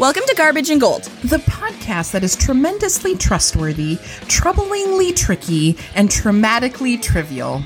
Welcome to Garbage and Gold. The podcast that is tremendously trustworthy, troublingly tricky, and traumatically trivial.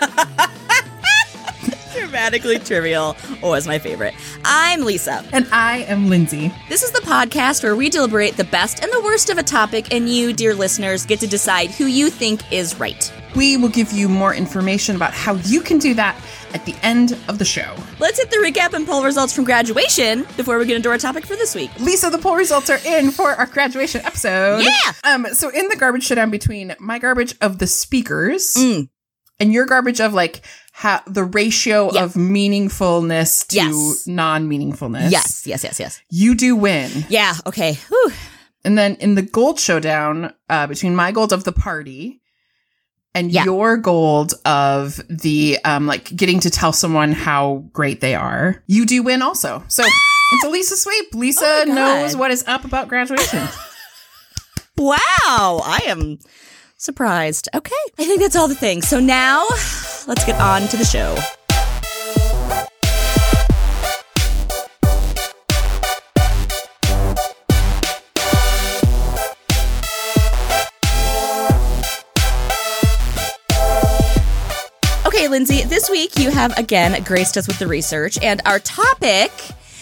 Dramatically trivial. Always my favorite. I'm Lisa. And I am Lindsay. This is the podcast where we deliberate the best and the worst of a topic, and you, dear listeners, get to decide who you think is right. We will give you more information about how you can do that at the end of the show. Let's hit the recap and poll results from graduation before we get into our topic for this week. Lisa, the poll results are in for our graduation episode. Yeah! Um, so in the garbage showdown between my garbage of the speakers Mm. and your garbage of like how the ratio Yeah. of meaningfulness to Yes. non-meaningfulness. Yes, yes, yes, yes. You do win. Yeah, okay. Whew. And then in the gold showdown, uh, between my gold of the party and Yeah. your gold of the um like getting to tell someone how great they are, you do win also. So it's a Lisa sweep. Lisa Oh knows what is up about graduation. Wow, I am surprised. Okay, I think that's all the things. So now, let's get on to the show. Lindsay, this week you have again graced us with the research, and our topic,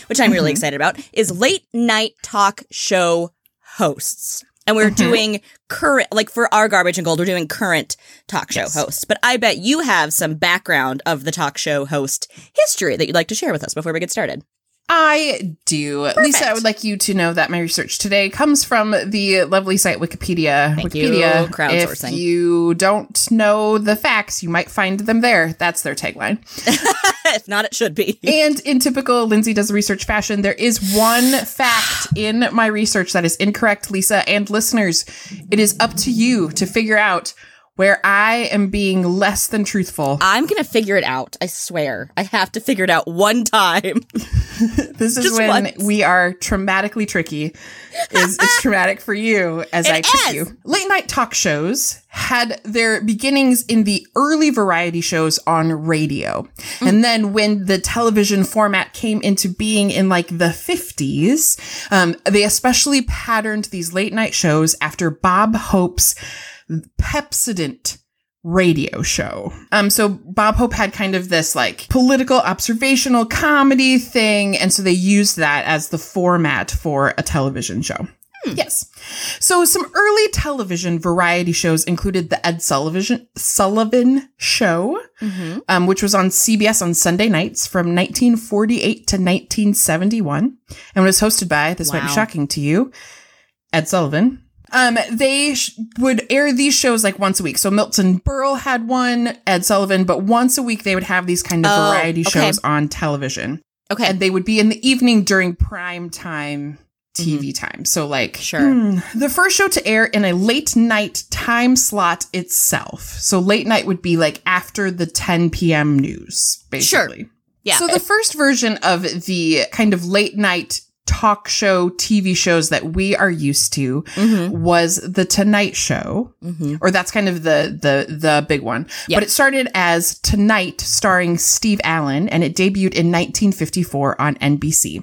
which I'm really mm-hmm. excited about, is late night talk show hosts. And we're mm-hmm. doing current, like for our garbage and gold, we're doing current talk show Yes. hosts. But I bet you have some background of the talk show host history that you'd like to share with us before we get started. I do. Lisa, I would like you to know that my research today comes from the lovely site Wikipedia. Thank you. Wikipedia. Crowdsourcing. If you don't know the facts, you might find them there. That's their tagline. if not, it should be. And in typical Lindsay does research fashion, there is one fact in my research that is incorrect, Lisa and listeners. It is up to you to figure out where I am being less than truthful. I'm going to figure it out. I swear. I have to figure it out one time. This is just when once. we are traumatically tricky. Is it's traumatic for you as I It trick is. you. Late night talk shows had their beginnings in the early variety shows on radio. Mm. And then when the television format came into being in like the 50s, um, they especially patterned these late night shows after Bob Hope's Pepsodent radio show. Um, so Bob Hope had kind of this like political observational comedy thing. And so they used that as the format for a television show. Yes. So some early television variety shows included the Ed Sullivan Sullivan Show, um, which was on CBS on Sunday nights from 1948 to 1971, and was hosted by this might be shocking to you, Ed Sullivan. Um, they sh- would air these shows like once a week. So Milton Berle had one, Ed Sullivan, but once a week they would have these kind of Oh, variety okay. shows on television, Okay. and they would be in the evening during prime time. TV time. So, like, Sure. hmm, the first show to air in a late night time slot itself. So, late night would be like after the 10 p.m. news, basically. yeah. So the first version of the kind of late night talk show TV shows that we are used to Mm-hmm. was the Tonight Show, or that's kind of the the the big one. But it started as Tonight, starring Steve Allen, and it debuted in 1954 on NBC.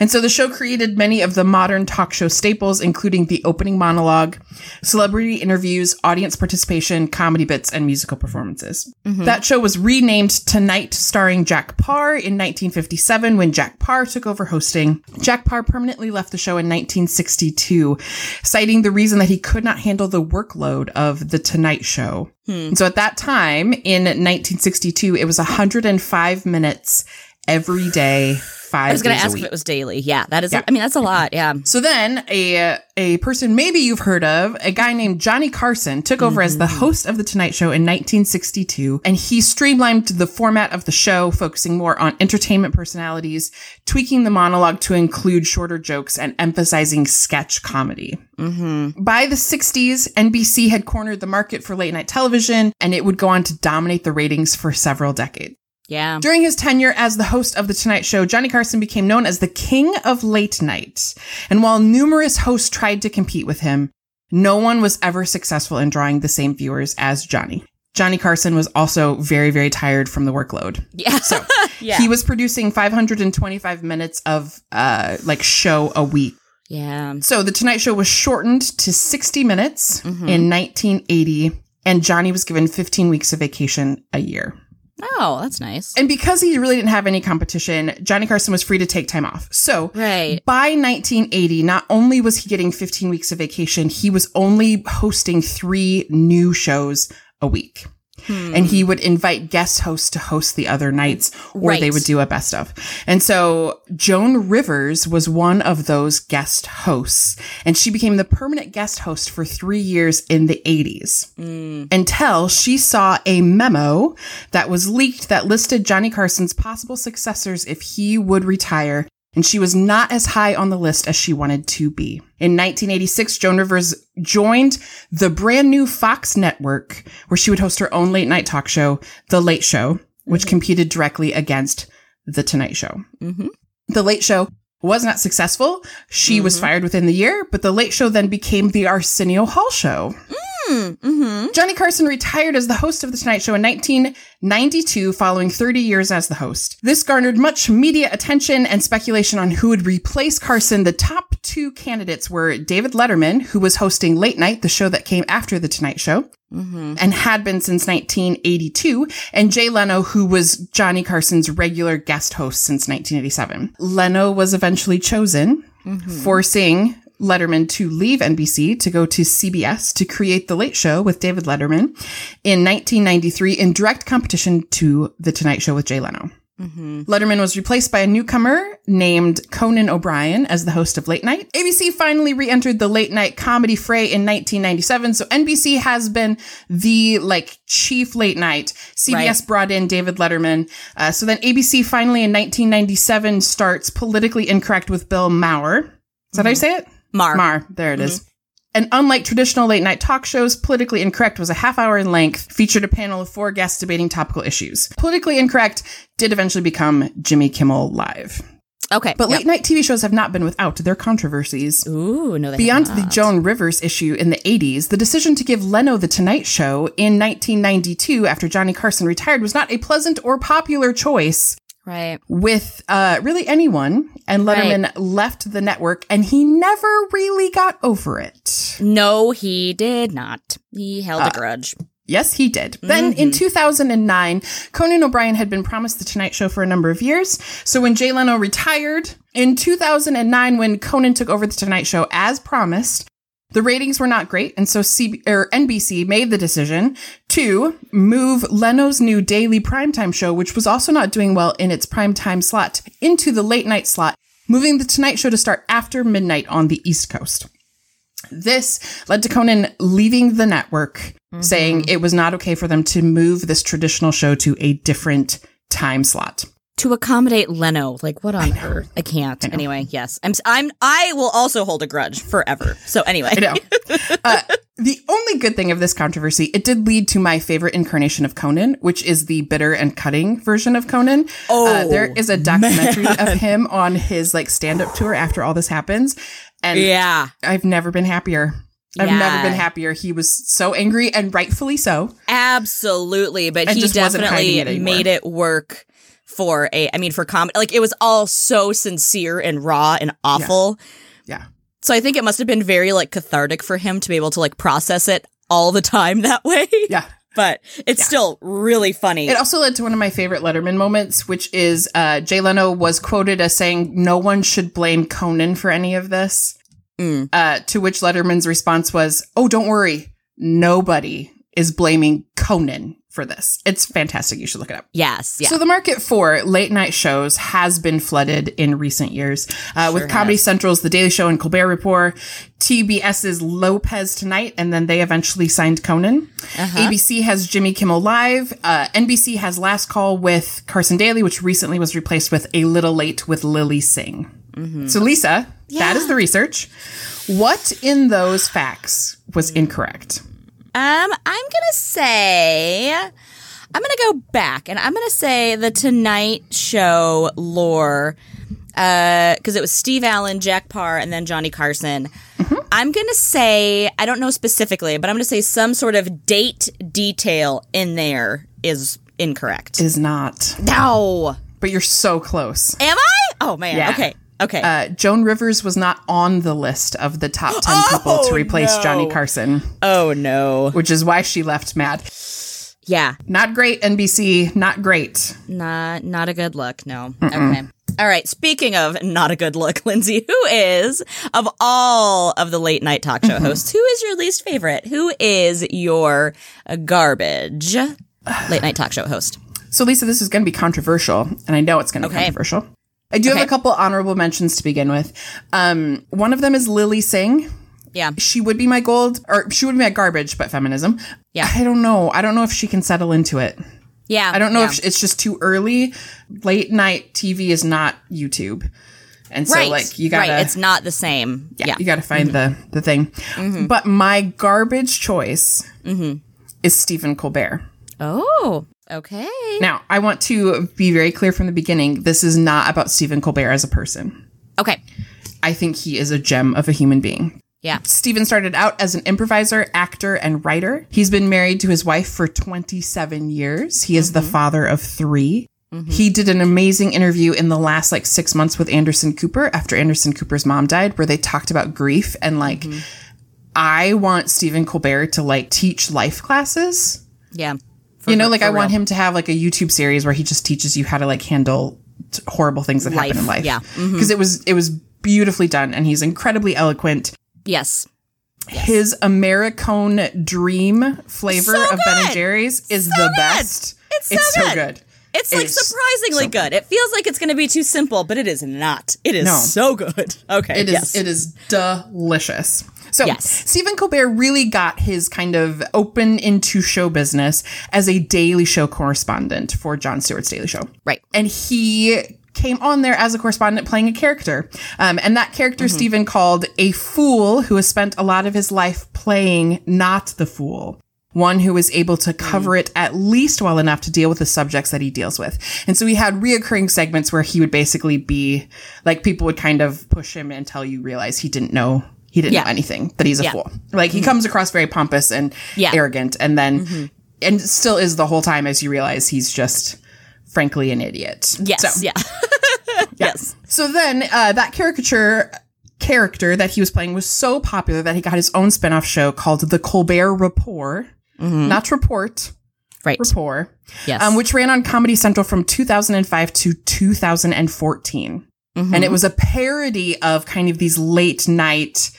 And so the show created many of the modern talk show staples, including the opening monologue, celebrity interviews, audience participation, comedy bits, and musical performances. Mm-hmm. That show was renamed Tonight, starring Jack Paar in 1957 when Jack Paar took over hosting. Jack Paar permanently left the show in 1962, citing the reason that he could not handle the workload of The Tonight Show. And so at that time in 1962, it was 105 minutes every day, five I was going to ask if it was daily. Yeah, that is, Yeah. I mean, that's a lot. Yeah. So then a a person maybe you've heard of, a guy named Johnny Carson took over as the mm-hmm. host of the Tonight Show in 1962 and he streamlined the format of the show focusing more on entertainment personalities, tweaking the monologue to include shorter jokes and emphasizing sketch comedy. Mm-hmm. By the 60s, NBC had cornered the market for late night television and it would go on to dominate the ratings for several decades. Yeah. During his tenure as the host of The Tonight Show, Johnny Carson became known as the king of late night. And while numerous hosts tried to compete with him, no one was ever successful in drawing the same viewers as Johnny. Johnny Carson was also very, very tired from the workload. Yeah. So yeah. he was producing 525 minutes of uh like show a week. yeah. So the Tonight Show was shortened to 60 minutes Mhm. in 1980, and Johnny was given 15 weeks of vacation a year. Oh, that's nice. And because he really didn't have any competition, Johnny Carson was free to take time off. So Right. by 1980, not only was he getting 15 weeks of vacation, he was only hosting three new shows a week. Hmm. And he would invite guest hosts to host the other nights, or they would do a best of. And so Joan Rivers was one of those guest hosts, and she became the permanent guest host for three years in the 80s Mm. until she saw a memo that was leaked that listed Johnny Carson's possible successors if he would retire. And she was not as high on the list as she wanted to be. In 1986, Joan Rivers joined the brand new Fox network where she would host her own late night talk show, The Late Show, which mm-hmm. competed directly against The Tonight Show. hmm The Late Show was not successful. She was mm-hmm. fired within the year, but The Late Show then became The Arsenio Hall Show. Mm. Mm-hmm. Johnny Carson retired as the host of The Tonight Show in 1992 following 30 years as the host. This garnered much media attention and speculation on who would replace Carson. The top two candidates were David Letterman, who was hosting Late Night, the show that came after The Tonight Show Mm-hmm. and had been since 1982, and Jay Leno, who was Johnny Carson's regular guest host since 1987. Leno was eventually chosen, forcing Letterman to leave NBC to go to CBS to create The Late Show with David Letterman in 1993 in direct competition to The Tonight Show with Jay Leno. Mm-hmm. Letterman was replaced by a newcomer named Conan O'Brien as the host of Late Night. ABC finally re-entered the late night comedy fray in 1997. So NBC has been the like chief late night. CBS Right. brought in David Letterman. Uh, so then ABC finally in 1997 starts Politically Incorrect with Bill Maher. Is that how you say it? Mar. Mar. There it is. Mm-hmm. And unlike traditional late night talk shows, Politically Incorrect was a half hour in length, featured a panel of four guests debating topical issues. Politically Incorrect did eventually become Jimmy Kimmel Live. Okay. But yep. late night TV shows have not been without their controversies. Ooh, no, Beyond the. Joan Rivers issue in the 80s, the decision to give Leno the Tonight Show in 1992 after Johnny Carson retired was not a pleasant or popular choice Right. with uh, really anyone. And Letterman left the network and he never really got over it. No, he did not. He held Uh, a grudge. Yes, he did. Then in 2009, Conan O'Brien had been promised The Tonight Show for a number of years. So when Jay Leno retired in 2009, when Conan took over The Tonight Show as promised, the ratings were not great. And so CB, or NBC made the decision to move Leno's new daily primetime show, which was also not doing well in its primetime slot, into the late night slot, moving The Tonight Show to start after midnight on the East Coast. This led to Conan leaving the network, mm-hmm. saying it was not okay for them to move this traditional show to a different time slot. To accommodate Leno, like what on earth? I can't. Anyway, yes, I'm. I'm. I will also hold a grudge forever. So anyway, I uh, the only good thing of this controversy, it did lead to my favorite incarnation of Conan, which is the bitter and cutting version of Conan. Oh, uh, there is a documentary of him on his like stand-up tour after all this happens, and yeah, I've never been happier. I've Yeah. never been happier. He was so angry, and rightfully so. absolutely. But he just wasn't definitely it made it work for a. I mean, for comedy, like it was all so sincere and raw and awful. Yeah. So I think it must have been very like cathartic for him to be able to like process it all the time that way. Yeah. But it's still really funny. It also led to one of my favorite Letterman moments, which is uh, Jay Leno was quoted as saying, "No one should blame Conan for any of this." Mm. Uh, to which Letterman's response was, "Oh, don't worry, nobody is blaming Conan for this. It's fantastic. You should look it up." yes. Yeah. So the market for late night shows has been flooded in recent years, uh, with Comedy has. Central's The Daily Show and Colbert Report, TBS's Lopez Tonight, and then they eventually signed Conan. Uh-huh. ABC has Jimmy Kimmel Live. Uh, NBC has Last Call with Carson Daly, which recently was replaced with A Little Late with Lilly Singh. So Lisa, that is the research. What in those facts was incorrect? Um, I'm gonna say I'm gonna go back and I'm gonna say the Tonight Show lore, because it was Steve Allen, Jack Paar, and then Johnny Carson. I'm going to say, I don't know specifically, but I'm going to say some sort of date detail in there is incorrect. Is not. no. But you're so close. Am I? Oh, man. Yeah. Okay. Okay. Uh, Joan Rivers was not on the list of the top 10 people to Oh, replace no. Johnny Carson, oh, no. which is why she left mad. Yeah. Not great, NBC. Not great. Not not a good look. No. Okay. All right. Speaking of not a good look, Lindsay, who is of all of the late night talk show hosts, who is your least favorite? Who is your garbage late night talk show host? So, Lisa, this is going to be controversial, and I know it's going to be controversial. I do Okay. have a couple honorable mentions to begin with. Um, one of them is Lilly Singh. Yeah. She would be my gold, or she would be my garbage, but feminism. Yeah. I don't know. I don't know if she can settle into it. Yeah. I don't know yeah. if it's just too early. Late night TV is not YouTube. And so, right. like, you gotta, right. It's not the same. yeah, Yeah. you gotta find mm-hmm. the, the thing. Mm-hmm. But my garbage choice mm-hmm. is Stephen Colbert. Oh. Okay. Now, I want to be very clear from the beginning. This is not about Stephen Colbert as a person. Okay. I think he is a gem of a human being. Yeah. Stephen started out as an improviser, actor, and writer. He's been married to his wife for 27 years. He is the mm-hmm. father of 3 mm-hmm. He did an amazing interview in the last like six months with Anderson Cooper after Anderson Cooper's mom died, where they talked about grief and like, mm-hmm. I want Stephen Colbert to like teach life classes. Yeah. You know, like I want him to have like a YouTube series where he just teaches you how to like handle t- horrible things that happen in life. yeah. Mhm. Because it was, it was beautifully done and he's incredibly eloquent. Yes. His Americone Dream flavor So of Ben and. Jerry's is the good. best. It's so good. It's like It's surprisingly so good. It feels like it's going to be too simple, but it is not. It is No. so good. Okay. It is yes. it is delicious. So Yes. Stephen Colbert really got his kind of open into show business as a Daily Show correspondent for Jon Stewart's Daily Show. right. and he came on there as a correspondent playing a character. Um, and that character Stephen called a fool who has spent a lot of his life playing not the fool. One who is able to cover it at least well enough to deal with the subjects that he deals with. And so he had reoccurring segments where he would basically be like people would kind of push him until you realize he didn't know he didn't Yeah. know anything, that he's a Yeah. fool. Like he comes across very pompous and Yeah. arrogant and then and still is the whole time as you realize he's just frankly an idiot. Yes. So, yeah. yes. so then uh, that caricature character that he was playing was so popular that he got his own spin-off show called The Colbert Report. Not report, Right. rapport, Yes. um, which ran on Comedy Central from 2005 to 2014. And it was a parody of kind of these late night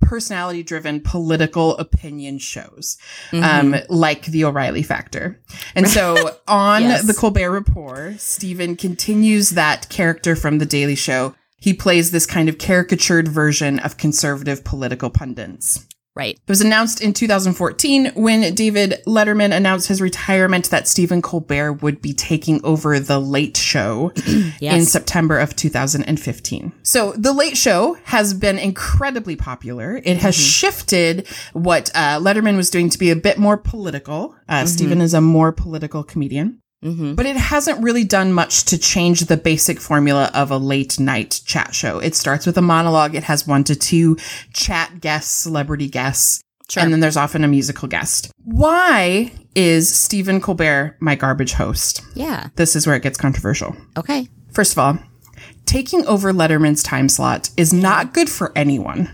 personality driven political opinion shows, um, like the O'Reilly Factor. And so on Yes. the Colbert Report, Stephen continues that character from The Daily Show. He plays this kind of caricatured version of conservative political pundits. Right. It was announced in 2014 when David Letterman announced his retirement that Stephen Colbert would be taking over The Late Show in September of 2015. So The Late Show has been incredibly popular. It has shifted what uh, Letterman was doing to be a bit more political. Uh, Stephen is a more political comedian. Mm-hmm. But it hasn't really done much to change the basic formula of a late night chat show. It starts with a monologue. It has one to two chat guests, celebrity guests. Sure. And then there's often a musical guest. Why is Stephen Colbert my garbage host? Yeah. This is where it gets controversial. Okay. First of all, taking over Letterman's time slot is not good for anyone.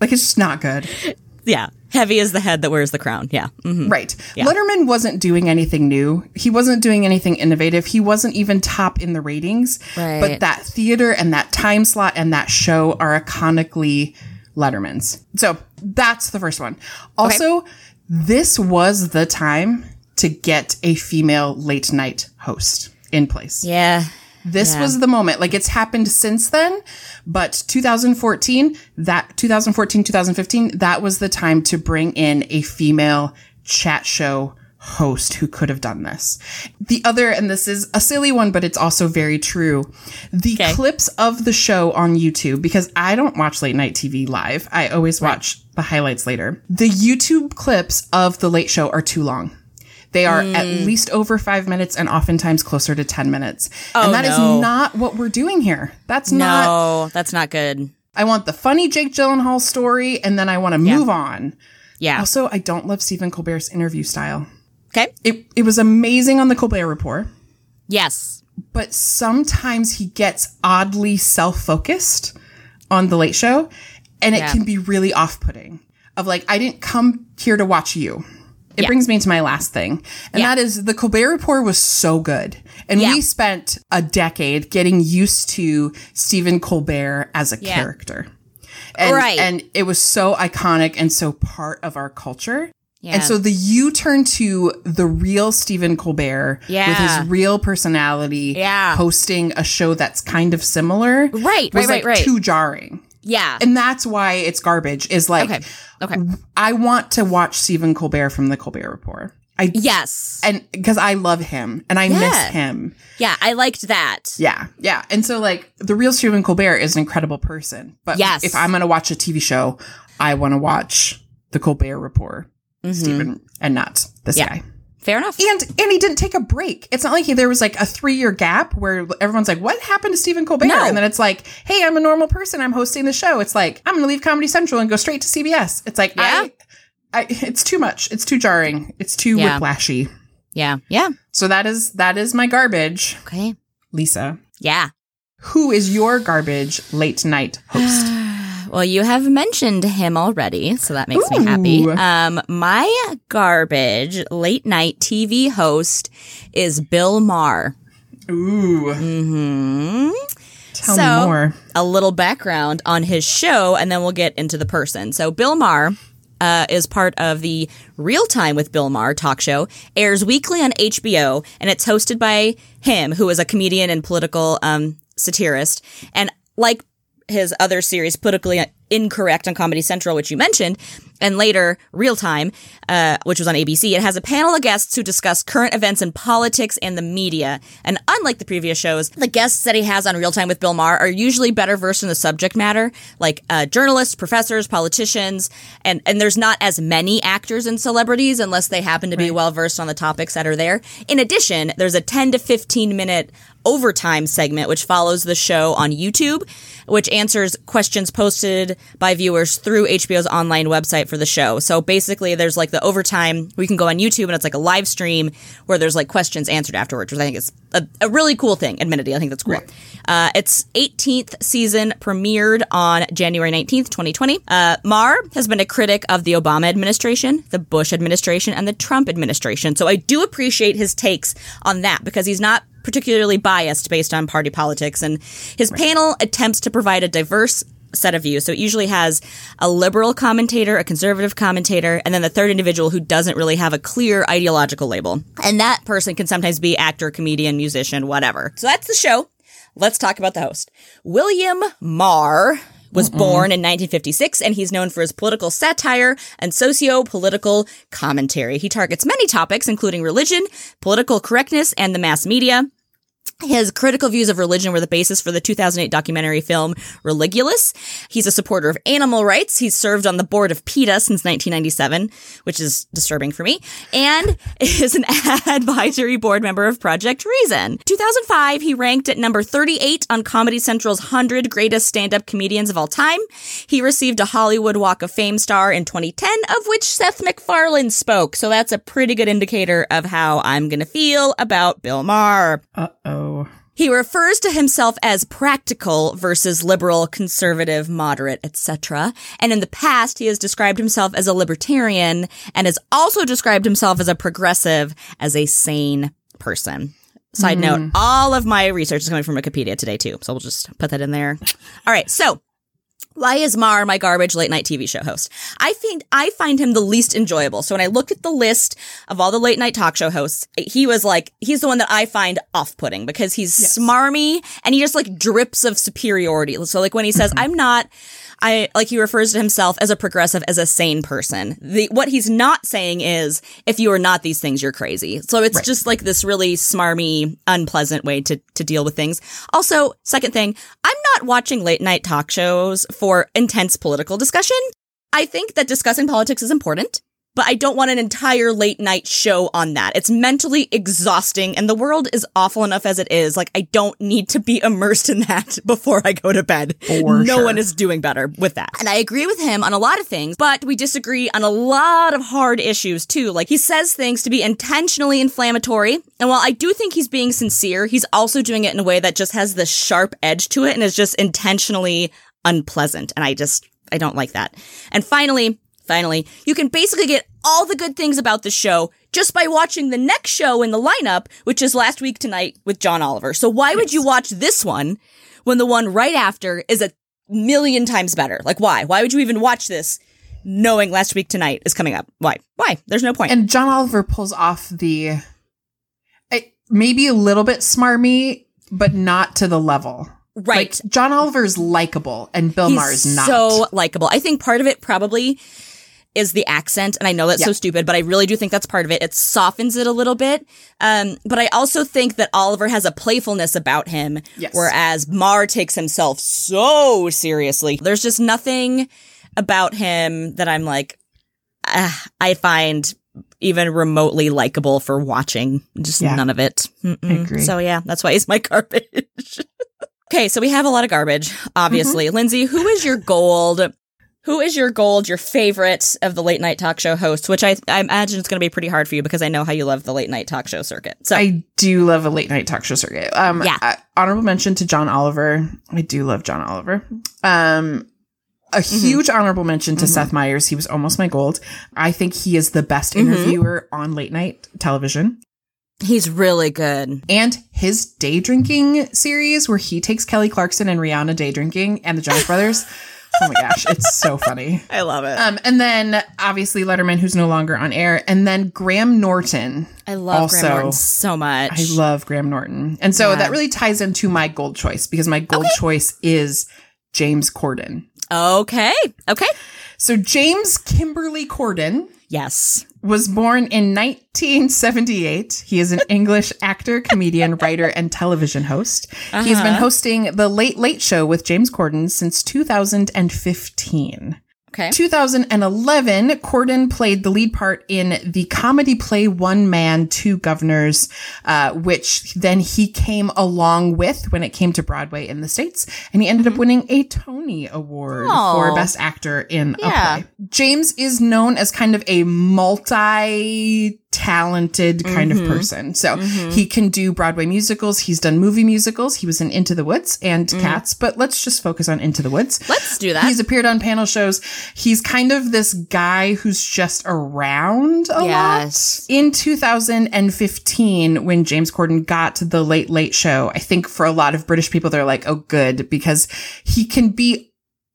Like, it's just not good. Yeah. Heavy is the head that wears the crown. Yeah. Mhm. Right. Letterman wasn't doing anything new. He wasn't doing anything innovative. He wasn't even top in the ratings. Right. But that theater and that time slot and that show are iconically Letterman's. So that's the first one. Also, this was the time to get a female late night host in place. Yeah. This Yeah. was the moment. Like it's happened since then, but 2014, that 2014, 2015, that was the time to bring in a female chat show host who could have done this. The other, and this is a silly one, but it's also very true. The Okay. clips of the show on YouTube, because I don't watch late night TV live. I always watch the highlights later. The YouTube clips of the late show are too long. They are at Mm. least over five minutes and oftentimes closer to 10 minutes. and that is Oh, no. not what we're doing here. That's not, No, that's not good. I want the funny Jake Gyllenhaal story, and then I want to Yeah. move on. Yeah. Also, I don't love Stephen Colbert's interview style. Okay. It it was amazing on the Colbert Report, Yes. but sometimes he gets oddly self-focused on the late show, and it Yeah. can be really off-putting. Of like, I didn't come here to watch you. It Yeah. brings me to my last thing, and Yeah. that is the Colbert Report was so good, and Yeah. we spent a decade getting used to Stephen Colbert as a Yeah. character, and, Right. And it was so iconic and so part of our culture. Yeah. And so the U turn to the real Stephen Colbert with his real personality, Yeah. hosting a show that's kind of similar, Right, was right, like right, right. too jarring. Yeah. And that's why it's garbage. Is like okay. Okay. I want to watch Stephen Colbert from the Colbert Report. I Yes. and because I love him and I Yeah. miss him. Yeah. I liked that. Yeah, yeah. And so like the real Stephen Colbert is an incredible person. But Yes. if I'm gonna watch a TV show, I want to watch the Colbert Report, Stephen, and not this Mm-hmm. Yeah. guy. Fair enough. And and he didn't take a break. It's not like he, there was like a three year gap where everyone's like, "What happened to Stephen Colbert?" No. And then it's like, "Hey, I'm a normal person. I'm hosting the show." It's like I'm going to leave Comedy Central and go straight to CBS. It's like, Yeah. I, I, it's too much. It's too jarring. It's too Yeah. whiplashy. Yeah. Yeah. So that is that is my garbage, Okay. Lisa. Yeah. Who is your garbage late night host? Well, you have mentioned him already, so that makes me happy. Um, my garbage late night TV host is Bill Maher. Ooh, Hmm. tell So- me more. A little background on his show, and then we'll get into the person. So, Bill Maher uh, is part of the Real Time with Bill Maher talk show, airs weekly on HBO, and it's hosted by him, who is a comedian and political um, satirist. And like his other series, Politically Incorrect on Comedy Central, which you mentioned, and later Real Time, uh, which was on ABC, it has a panel of guests who discuss current events in politics and the media. And unlike the previous shows, the guests that he has on Real Time with Bill Maher are usually better versed in the subject matter, like uh, journalists, professors, politicians, and and there's not as many actors and celebrities unless they happen to be well versed on the topics that are there. In addition, there's a 10 to 15 minute overtime segment which follows the show on YouTube, which answers questions posted by viewers through HBO's online website for the show. So basically, there's like the overtime you can go on YouTube and it's like a live stream where there's like questions answered afterwards, which I think is a, a really cool thing. Admittedly, I think that's cool. Uh, its 18th season premiered on January 19th, 2020. Uh, Maher has been a critic of the Obama administration, the Bush administration, and the Trump administration. So I do appreciate his takes on that because he's not particularly biased based on party politics. And his panel attempts to provide a diverse set of views. So it usually has a liberal commentator, a conservative commentator, and then the third individual who doesn't really have a clear ideological label. And that person can sometimes be actor, comedian, musician, whatever. So that's the show. Let's talk about the host. William Maher was born in 1956 and he's known for his political satire and socio-political commentary. He targets many topics including religion, political correctness, and the mass media. His critical views of religion were the basis for the 2008 documentary film Religulous. He's a supporter of animal rights. He's served on the board of PETA since 1997, which is disturbing for me, and is an advisory board member of Project Reason. 2005, he ranked at number 38 on Comedy Central's 100 greatest stand-up comedians of all time. He received a Hollywood Walk of Fame star in 2010, of which Seth MacFarlane spoke. So that's a pretty good indicator of how I'm going to feel about Bill Maher. Uh oh. He refers to himself as practical versus liberal, conservative, moderate, etc. And in the past, he has described himself as a libertarian and has also described himself as a progressive, as a sane person. Side hmm. note, all of my research is coming from Wikipedia today too, so we'll just put that in there. All right, so why is Maher my garbage late night TV show host? I think I find him the least enjoyable. So when I look at the list of all the late night talk show hosts, he was like he's the one that I find off-putting because he's smarmy and he just like drips of superiority. So like when he says mm-hmm. I'm not I like he refers to himself as a progressive as a sane person. The what he's not saying is if you are not these things you're crazy. So it's just like this really smarmy unpleasant way to to deal with things. Also, second thing, I'm not watching late night talk shows for intense political discussion. I think that discussing politics is important. But I don't want an entire late night show on that. It's mentally exhausting and the world is awful enough as it is. Like I don't need to be immersed in that before I go to bed. For no sure. one is doing better with that. And I agree with him on a lot of things, but we disagree on a lot of hard issues too. Like he says things to be intentionally inflammatory. And while I do think he's being sincere, he's also doing it in a way that just has this sharp edge to it and is just intentionally unpleasant. And I just, I don't like that. And finally, finally, you can basically get all the good things about the show just by watching the next show in the lineup, which is last week tonight with John Oliver. So why would you watch this one when the one right after is a million times better? Like why? Why would you even watch this knowing last week tonight is coming up? Why? Why? There's no point. And John Oliver pulls off the eh, maybe a little bit smarmy, but not to the level. right. Like John Oliver's likable and Bill He's Maher is not. so likable. I think part of it probably is the accent, and I know that's so stupid, but I really do think that's part of it. It softens it a little bit. Um, but I also think that Oliver has a playfulness about him, Yes. whereas Maher takes himself so seriously. There's just nothing about him that I'm like, ah, I find even remotely likable for watching. Just Yeah. none of it. So yeah, that's why he's my garbage. okay, so we have a lot of garbage, obviously. Mm-hmm. Lindsay, who is your gold? Who is your gold, your favorite of the late night talk show hosts? Which I, I imagine it's going to be pretty hard for you because I know how you love the late night talk show circuit. So I do love a late night talk show circuit. Um, Yeah. uh, honorable mention to John Oliver. I do love John Oliver. Um, a Mm-hmm. huge honorable mention to Seth Meyers. He was almost my gold. I think he is the best Mm-hmm. interviewer on late night television. he's really good. And his day drinking series, where he takes Kelly Clarkson and Rihanna day drinking and the Jonas Brothers. Oh my gosh, it's so funny. I love it. Um, and then obviously Letterman, who's no longer on air, and then Graham Norton. I love Graham Norton so much. I love Graham Norton. And so Yeah. that really ties into my gold choice because my gold choice is James Corden. Okay. Okay. So James Kimberly Corden Yes. was born in 1978. He is an English actor, comedian, writer, and television host. He's been Uh-huh. hosting The Late Late Show with James Corden since 2015. Okay. 2011, Corden played the lead part in the comedy play One Man, Two Guvnors, uh, which then he came along with when it came to Broadway in the States. And he ended up winning a Tony Award Aw. for Best Actor in Yeah. a play. James is known as kind of a multi talented kind Mm-hmm. of person. So he can do Broadway musicals. He's done movie musicals. He was in Into the Woods and Mm. Cats, but let's just focus on Into the Woods. Let's do that. He's appeared on panel shows. He's kind of this guy who's just around a Yes. lot. In 2015, when James Corden got to the Late Late Show, I think for a lot of British people, they're like, oh, good, because he can be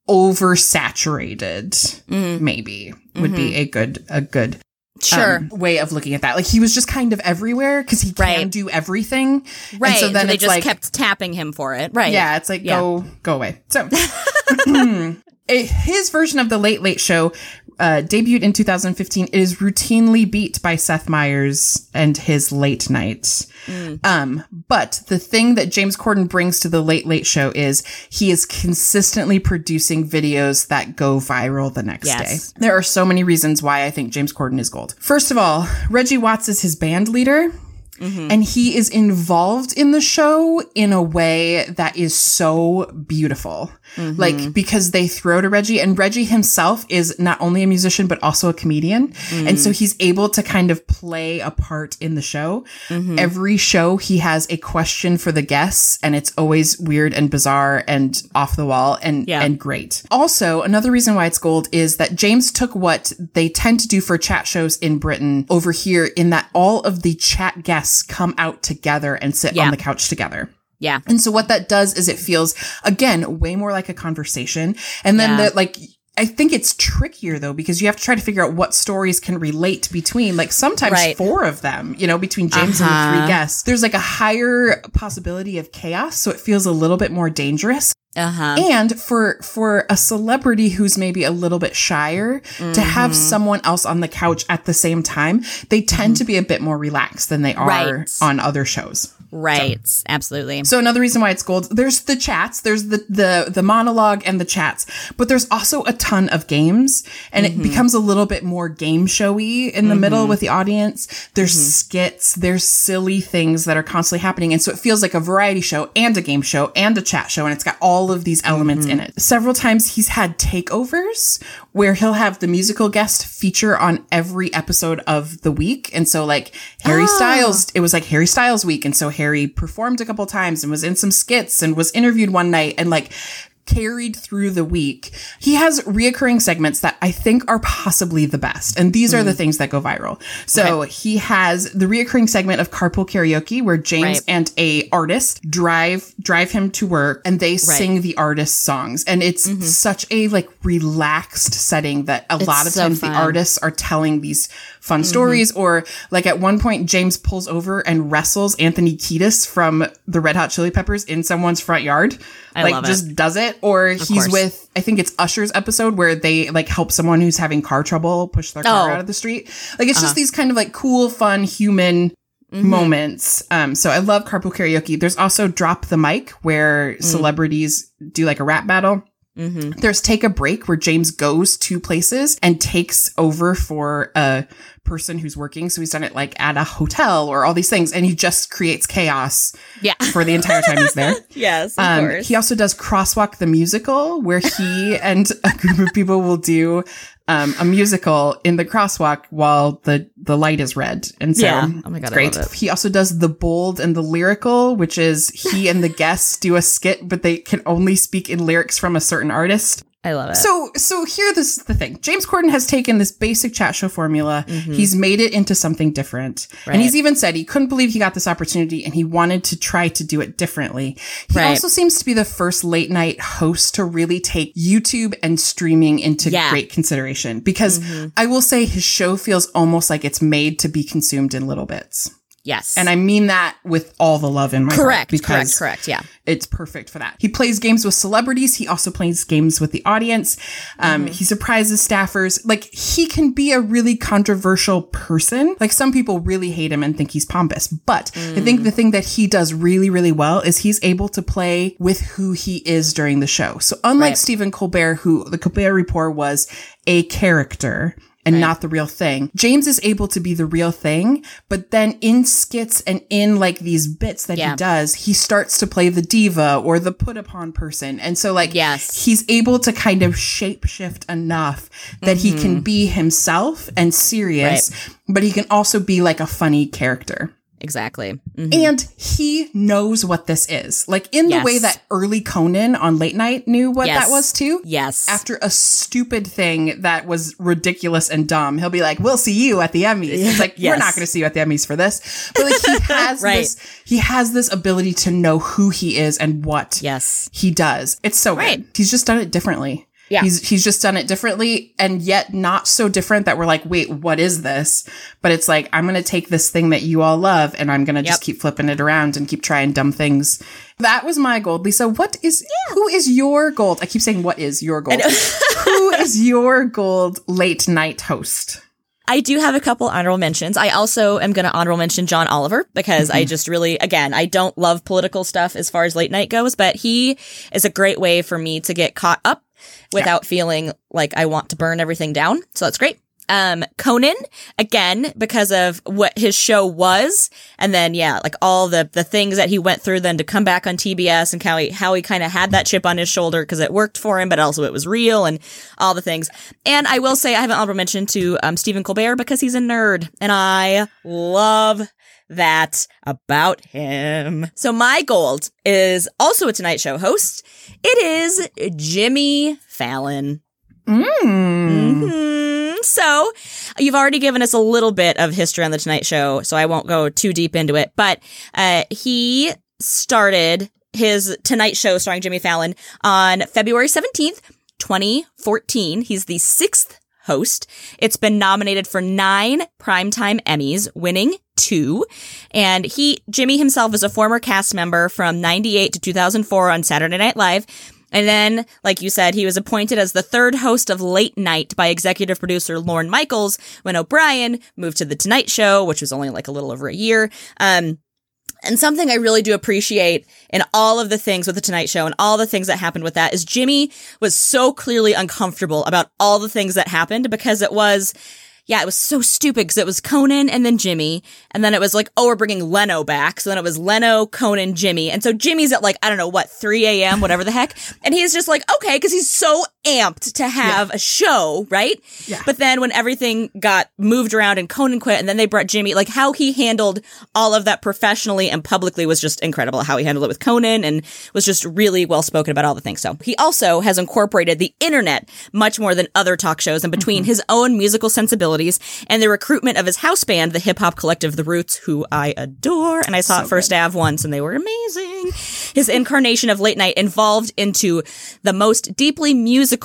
oversaturated. Mm. Maybe would be a good, a good um, sure. way of looking at that. Like he was just kind of everywhere because he can Right. do everything. And right. so then they just like, kept tapping him for it. Right. yeah, it's like Yeah. go go away. So his version of the Late Late Show uh, debuted in 2015. It is routinely beat by Seth Meyers and his Late Night. Um, but the thing that James Corden brings to the Late Late Show is he is consistently producing videos that go viral the next Yes. day. There are so many reasons why I think James Corden is gold. First of all, Reggie Watts is his band leader. Mm-hmm. And he is involved in the show in a way that is so beautiful. Mm-hmm. Like, because they throw to Reggie, and Reggie himself is not only a musician, but also a comedian. Mm-hmm. And so he's able to kind of play a part in the show. Every show, he has a question for the guests, and it's always weird and bizarre and off the wall and, Yeah. and great. Also, another reason why it's gold is that James took what they tend to do for chat shows in Britain over here in that all of the chat guests come out together and sit Yeah. on the couch together. Yeah. And so what that does is it feels again way more like a conversation. And then Yeah. the like I think it's trickier though because you have to try to figure out what stories can relate between like sometimes Right. four of them, you know, between James and the Uh-huh. three guests. There's like a higher possibility of chaos, so it feels a little bit more dangerous. Uh huh. And for for a celebrity who's maybe a little bit shyer to have Mm-hmm. someone else on the couch at the same time, they tend to be a bit more relaxed than they are Right. on other shows. Right. Absolutely. So another reason why it's gold, there's the chats, there's the the the monologue and the chats, but there's also a ton of games and Mm-hmm. it becomes a little bit more game showy in the middle with the audience. There's Mm-hmm. skits, there's silly things that are constantly happening and so it feels like a variety show and a game show and a chat show and it's got all of these elements in Mm-hmm. it. Several times he's had takeovers where he'll have the musical guest feature on every episode of the week and so like Harry Ah. Styles it was like Harry Styles week and so Harry performed a couple times and was in some skits and was interviewed one night and like carried through the week. He has reoccurring segments that I think are possibly the best. And these are the hmm. things that go viral. So he has the reoccurring segment of carpool karaoke where James Right. and a artist drive drive him to work and they sing the artist's songs. And it's mm-hmm. such a like relaxed setting that a lot of so times fun. the artists are telling these fun Mm-hmm. stories or like at one point James pulls over and wrestles Anthony Kiedis from the Red Hot Chili Peppers in someone's front yard. I like love it. just does it or he's course. with I think it's Usher's episode where they like help someone who's having car trouble push their car Oh. Uh-huh. out of the street. Like it's just these kind of like cool fun human Mm-hmm. moments. Um so I love carpool karaoke. There's also drop the mic where Mm. celebrities do like a rap battle. Mm-hmm. There's take a break where James goes to places and takes over for a person who's working. So he's done it like at a hotel or all these things and he just creates chaos Yeah. for the entire time he's there. yes. Of Um, course. he also does Crosswalk the musical, where he and a group of people will do um, a musical in the crosswalk while the the light is red, and so Yeah. Oh my God, great. He also does the bold and the lyrical, which is he and the guests do a skit, but they can only speak in lyrics from a certain artist. I love it. So, so here, this is the thing. James Corden has taken this basic chat show formula. He's made it into something different. Mm-hmm. Right. And he's even said he couldn't believe he got this opportunity and he wanted to try to do it differently. He Right. also seems to be the first late night host to really take YouTube and streaming into Yeah. Mm-hmm. great consideration because I will say his show feels almost like it's made to be consumed in little bits. Yes. And I mean that with all the love in my heart correct. because correct. Correct. Yeah. it's perfect for that. He plays games with celebrities. He also plays games with the audience. Um, He surprises staffers. Like he can be a really controversial person. Like some people really hate him and think he's pompous. But I think the thing that he does really, really well is he's able to play with who he is during the show. So unlike Right. Stephen Colbert, who the Colbert Report was a character and not the real thing. James is able to be the real thing, but then in skits and in like these bits that Yeah. he does, he starts to play the diva or the put upon person. And so like Yes. he's able to kind of shape shift enough that he can mm-hmm. be himself and serious, but he can also be like a funny character. Exactly. Mhm. And he knows what this is. Like in the way that early Conan on late night knew what Yes. that was too Yes. after a stupid thing that was ridiculous and dumb, he'll be like, "We'll see you at the Emmys." It's like we're not going to see you at the Emmys for this, but like he has Right. this, he has this ability to know who he is and what yes. he does. It's so Right. good. He's just done it differently. Yeah. He's he's just done it differently and yet not so different that we're like, wait, what is this? But it's like, I'm gonna take this thing that you all love and I'm gonna just keep flipping it around and keep trying dumb things. That was my gold. Lisa, what is who is your gold? I keep saying what is your gold? who is your gold late night host? I do have a couple honorable mentions. I also am going to honorable mention John Oliver because I mm-hmm. just really, again, I don't love political stuff as far as late night goes, but he is a great way for me to get caught up without feeling like I want to burn everything down. So that's great. Um, Conan, again, because of what his show was. And then, yeah, like all the, the things that he went through then to come back on TBS and how he, how he kind of had that chip on his shoulder because it worked for him, but also it was real and all the things. And I will say I have an honorable mention to, um, Stephen Colbert because he's a nerd and I love that about him. So my gold is also a Tonight Show host. It is Jimmy Fallon. Mm. Mhm. So, you've already given us a little bit of history on the Tonight Show, so I won't go too deep into it. But uh, he started his Tonight Show starring Jimmy Fallon on February 17th, 2014. He's the sixth host. It's been nominated for nine primetime Emmys, winning two. And he, Jimmy himself, is a former cast member from 98 to 2004 on Saturday Night Live. And then, like you said, he was appointed as the third host of Late Night by executive producer Lorne Michaels when O'Brien moved to The Tonight Show, which was only like a little over a year. Um, And something I really do appreciate in all of the things with the Tonight Show and all the things that happened with that is Jimmy was so clearly uncomfortable about all the things that happened because it was yeah, it was so stupid because it was Conan and then Jimmy. And then it was like, oh, we're bringing Leno back. So then it was Leno, Conan, Jimmy. And so Jimmy's at like, I don't know what, 3 a.m., whatever the heck. And he's just like, okay, because he's so amped to have yeah. a show, right? Yeah. But then when everything got moved around and Conan quit and then they brought Jimmy, like how he handled all of that professionally and publicly was just incredible. How he handled it with Conan and was just really well spoken about all the things. So he also has incorporated the internet much more than other talk shows and between mm-hmm. his own musical sensibilities and the recruitment of his house band, the hip hop collective The Roots, who I adore. And I saw so it First Ave once and they were amazing. His incarnation of late night involved into the most deeply musical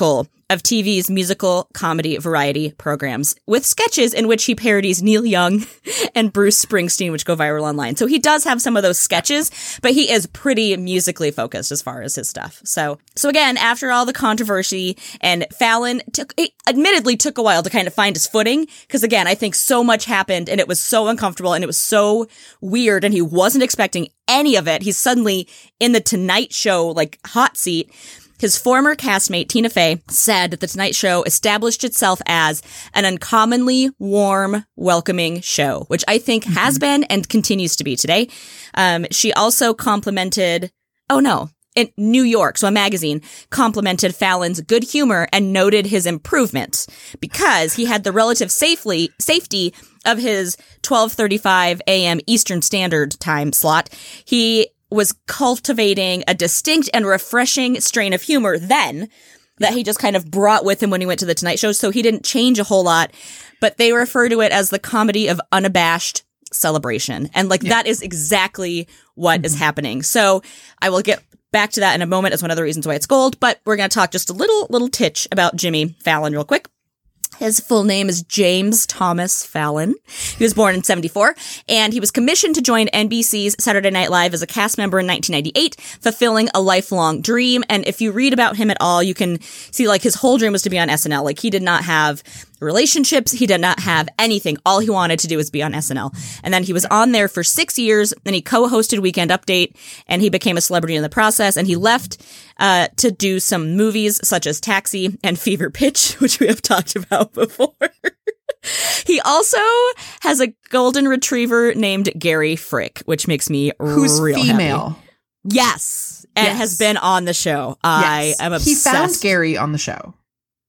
of TV's musical comedy variety programs with sketches in which he parodies Neil Young and Bruce Springsteen, which go viral online. So he does have some of those sketches, but he is pretty musically focused as far as his stuff. So, so again, after all the controversy and Fallon took, it admittedly took a while to kind of find his footing. Cause again, I think so much happened and it was so uncomfortable and it was so weird and he wasn't expecting any of it. He's suddenly in the Tonight Show, like hot seat. His former castmate, Tina Fey, said that The Tonight Show established itself as an uncommonly warm, welcoming show, which I think mm-hmm. has been and continues to be today. Um, she also complimented, oh no, in New York, so a magazine, complimented Fallon's good humor and noted his improvement because he had the relative safely safety of his 12:35 a.m. Eastern Standard Time slot. He was cultivating a distinct and refreshing strain of humor then that he just kind of brought with him when he went to the Tonight Show. So he didn't change a whole lot, but they refer to it as the comedy of unabashed celebration. And like yeah. that is exactly what mm-hmm. is happening. So I will get back to that in a moment as one of the reasons why it's gold, but we're going to talk just a little, little titch about Jimmy Fallon real quick. His full name is James Thomas Fallon. He was born in 74 and he was commissioned to join NBC's Saturday Night Live as a cast member in 1998, fulfilling a lifelong dream. And if you read about him at all, you can see like his whole dream was to be on SNL. Like he did not have relationships. He did not have anything. All he wanted to do was be on SNL. And then he was on there for six years. Then he co-hosted Weekend Update and he became a celebrity in the process. And he left uh, to do some movies such as Taxi and Fever Pitch, which we have talked about before. he also has a golden retriever named Gary Frick, which makes me Who's real female. Happy. Yes, and yes. has been on the show. I am obsessed. He found Gary on the show.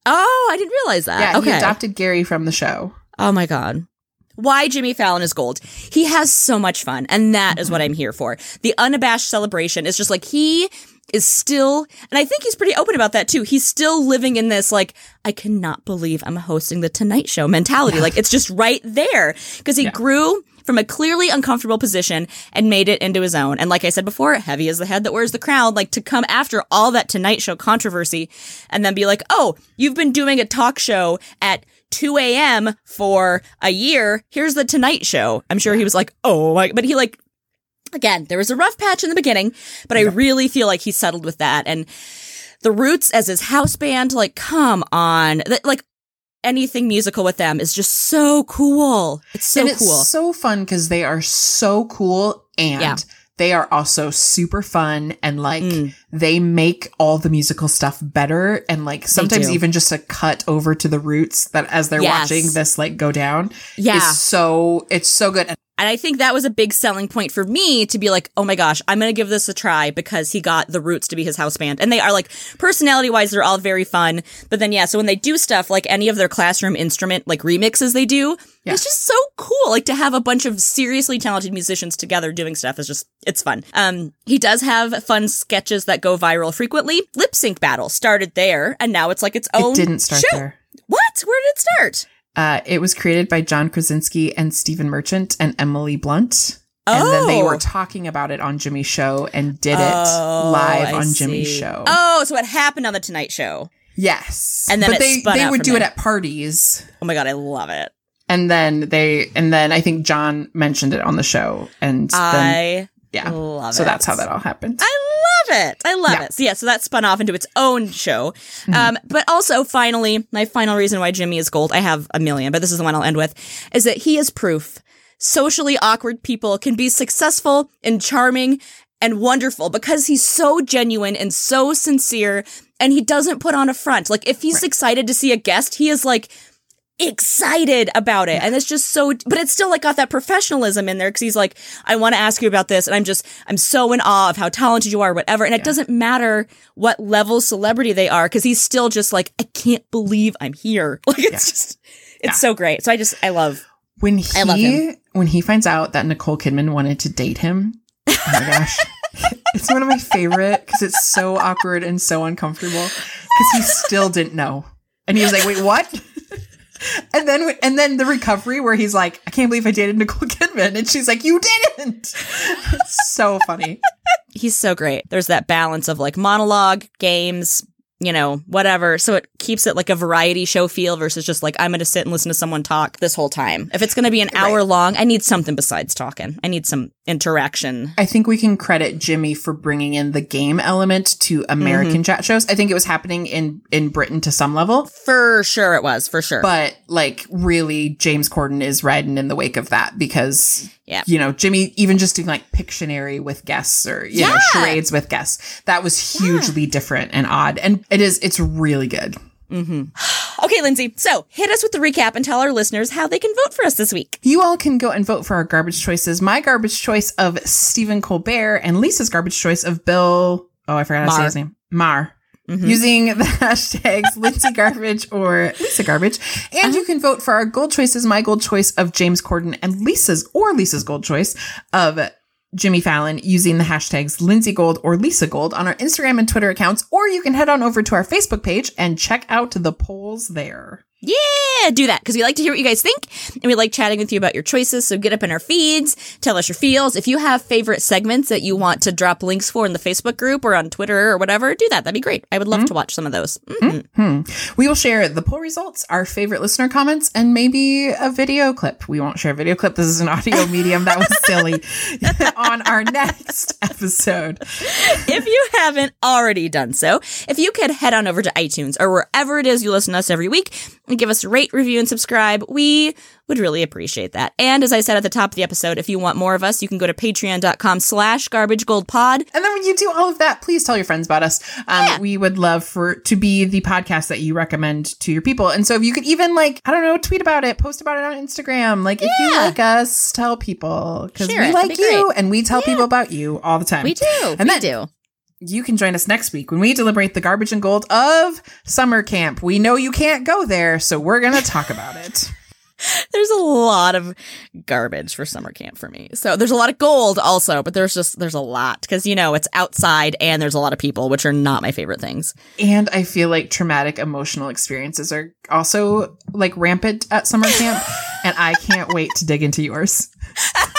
Oh, I didn't realize that. Yeah, okay. he adopted Gary from the show. Oh my god. Why Jimmy Fallon is gold. He has so much fun, and that is what I'm here for. The unabashed celebration is just like he is still, and I think he's pretty open about that too. He's still living in this, like, I cannot believe I'm hosting the Tonight Show mentality. Yeah. Like, it's just right there because he yeah. grew from a clearly uncomfortable position and made it into his own. And like I said before, heavy is the head that wears the crown, like to come after all that Tonight Show controversy and then be like, oh, you've been doing a talk show at 2 a.m. for a year. Here's the Tonight Show. I'm sure he was like, oh, my, but he like, again, there was a rough patch in the beginning, but I really feel like he settled with that. And the Roots as his house band, like, come on. Like, anything musical with them is just so cool. It's so and it's cool. so fun because they are so cool and yeah. they are also super fun and like mm. they make all the musical stuff better and like sometimes even just a cut over to the roots that as they're yes. watching this like go down yeah. is so it's so good. And and I think that was a big selling point for me to be like, oh my gosh, I'm going to give this a try because he got the Roots to be his house band. And they are like, personality wise, they're all very fun. But then, yeah, so when they do stuff like any of their classroom instrument, like remixes they do, yeah. it's just so cool. Like to have a bunch of seriously talented musicians together doing stuff is just, it's fun. Um, he does have fun sketches that go viral frequently. Lip sync battle started there and now it's like its own. It didn't start show. there. What? Where did it start? Uh, it was created by John Krasinski and Stephen Merchant and Emily Blunt. Oh. And then they were oh. talking about it on Jimmy's show and did it oh, live I on Jimmy's show. Oh, so it happened on the Tonight Show. Yes. And then but they, they would do there. it at parties. Oh my god, I love it. And then they and then I think John mentioned it on the show and I then, yeah. Love so it. that's how that all happened. I love it. I love yeah. it. So yeah, so that spun off into its own show. Mm-hmm. Um, but also finally, my final reason why Jimmy is gold, I have a million, but this is the one I'll end with, is that he is proof socially awkward people can be successful and charming and wonderful because he's so genuine and so sincere and he doesn't put on a front. Like if he's excited to see a guest, he is like excited about it. And it's just so, but it's still like got that professionalism in there because he's like, I want to ask you about this. And I'm just, I'm so in awe of how talented you are, whatever. And it doesn't matter what level celebrity they are because he's still just like, I can't believe I'm here. Like it's just, it's Yeah. so great. So I just, I love, When he I love him. when he finds out that Nicole Kidman wanted to date him, oh my gosh. it's one of my favorite because it's so awkward and so uncomfortable because he still didn't know. And he was like, wait, what? And then, and then the recovery where he's like, I can't believe I dated Nicole Kidman. And she's like, you didn't. So funny. he's so great. There's that balance of like monologue, games, you know, whatever. So it keeps it like a variety show feel versus just like I'm going to sit and listen to someone talk this whole time. If it's going to be an hour long, I need something besides talking. I need some interaction. I think we can credit Jimmy for bringing in the game element to American mm-hmm. chat shows. I think it was happening in, in Britain to some level. For sure it was, for sure. But like really James Corden is riding in the wake of that because Yeah. you know, Jimmy even just doing like Pictionary with guests or you know, charades with guests. That was hugely different and odd. And it is it's really good. Mm-hmm. okay, Lindsay. So hit us with the recap and tell our listeners how they can vote for us this week. You all can go and vote for our garbage choices. My garbage choice of Stephen Colbert and Lisa's garbage choice of Bill oh I forgot how to say his name. Maher. Mm-hmm. Using the hashtags Lindsay Garbage or Lisa Garbage. And you uh-huh. can vote for our gold choices, my gold choice of James Corden and Lisa's or Lisa's gold choice of Jimmy Fallon using the hashtags Lindsay Gold or Lisa Gold on our Instagram and Twitter accounts, or you can head on over to our Facebook page and check out the polls there. Yeah, do that because we like to hear what you guys think and we like chatting with you about your choices. So get up in our feeds, tell us your feels. If you have favorite segments that you want to drop links for in the Facebook group or on Twitter or whatever, do that. That'd be great. I would love to watch some of those. Mhm. We will share the poll results, our favorite listener comments, and maybe a video clip. We won't share a video clip. This is an audio medium. That was silly. on our next episode. if you haven't already done so, if you could head on over to iTunes or wherever it is you listen to us every week give us a rate, review, and subscribe, we would really appreciate that. And as I said at the top of the episode, if you want more of us, you can go to patreon.com slash garbagegoldpod. And then when you do all of that, please tell your friends about us. Um, Yeah. We would love for to be the podcast that you recommend to your people. And so if you could even like, I don't know, tweet about it, post about it on Instagram. Like if you like us, tell people because we it. like be you great. and we tell people about you all the time. We do. And we then- do. You can join us next week when we deliberate the garbage and gold of summer camp. We know you can't go there, so we're going to talk about it. There's a lot of garbage for summer camp for me. So there's a lot of gold also, but there's just there's a lot because you know it's outside and there's a lot of people, which are not my favorite things. And I feel like traumatic emotional experiences are also like rampant at summer camp. and I can't wait to dig into yours.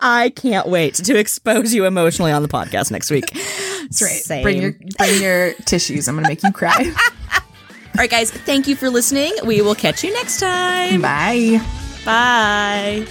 I can't wait to expose you emotionally on the podcast next week. That's right. Same. Bring your bring your tissues. I'm gonna make you cry. All right, guys, thank you for listening. We will catch you next time. Bye. Bye.